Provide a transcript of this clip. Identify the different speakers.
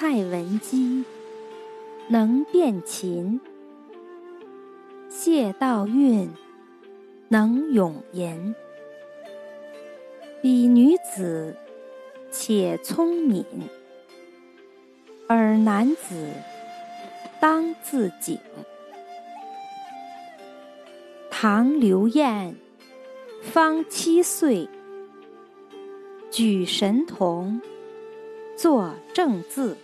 Speaker 1: 蔡文姬能辨琴，谢道韫能咏吟。彼女子且聪敏，尔男子当自警。唐刘晏方七岁，举神童，作正字。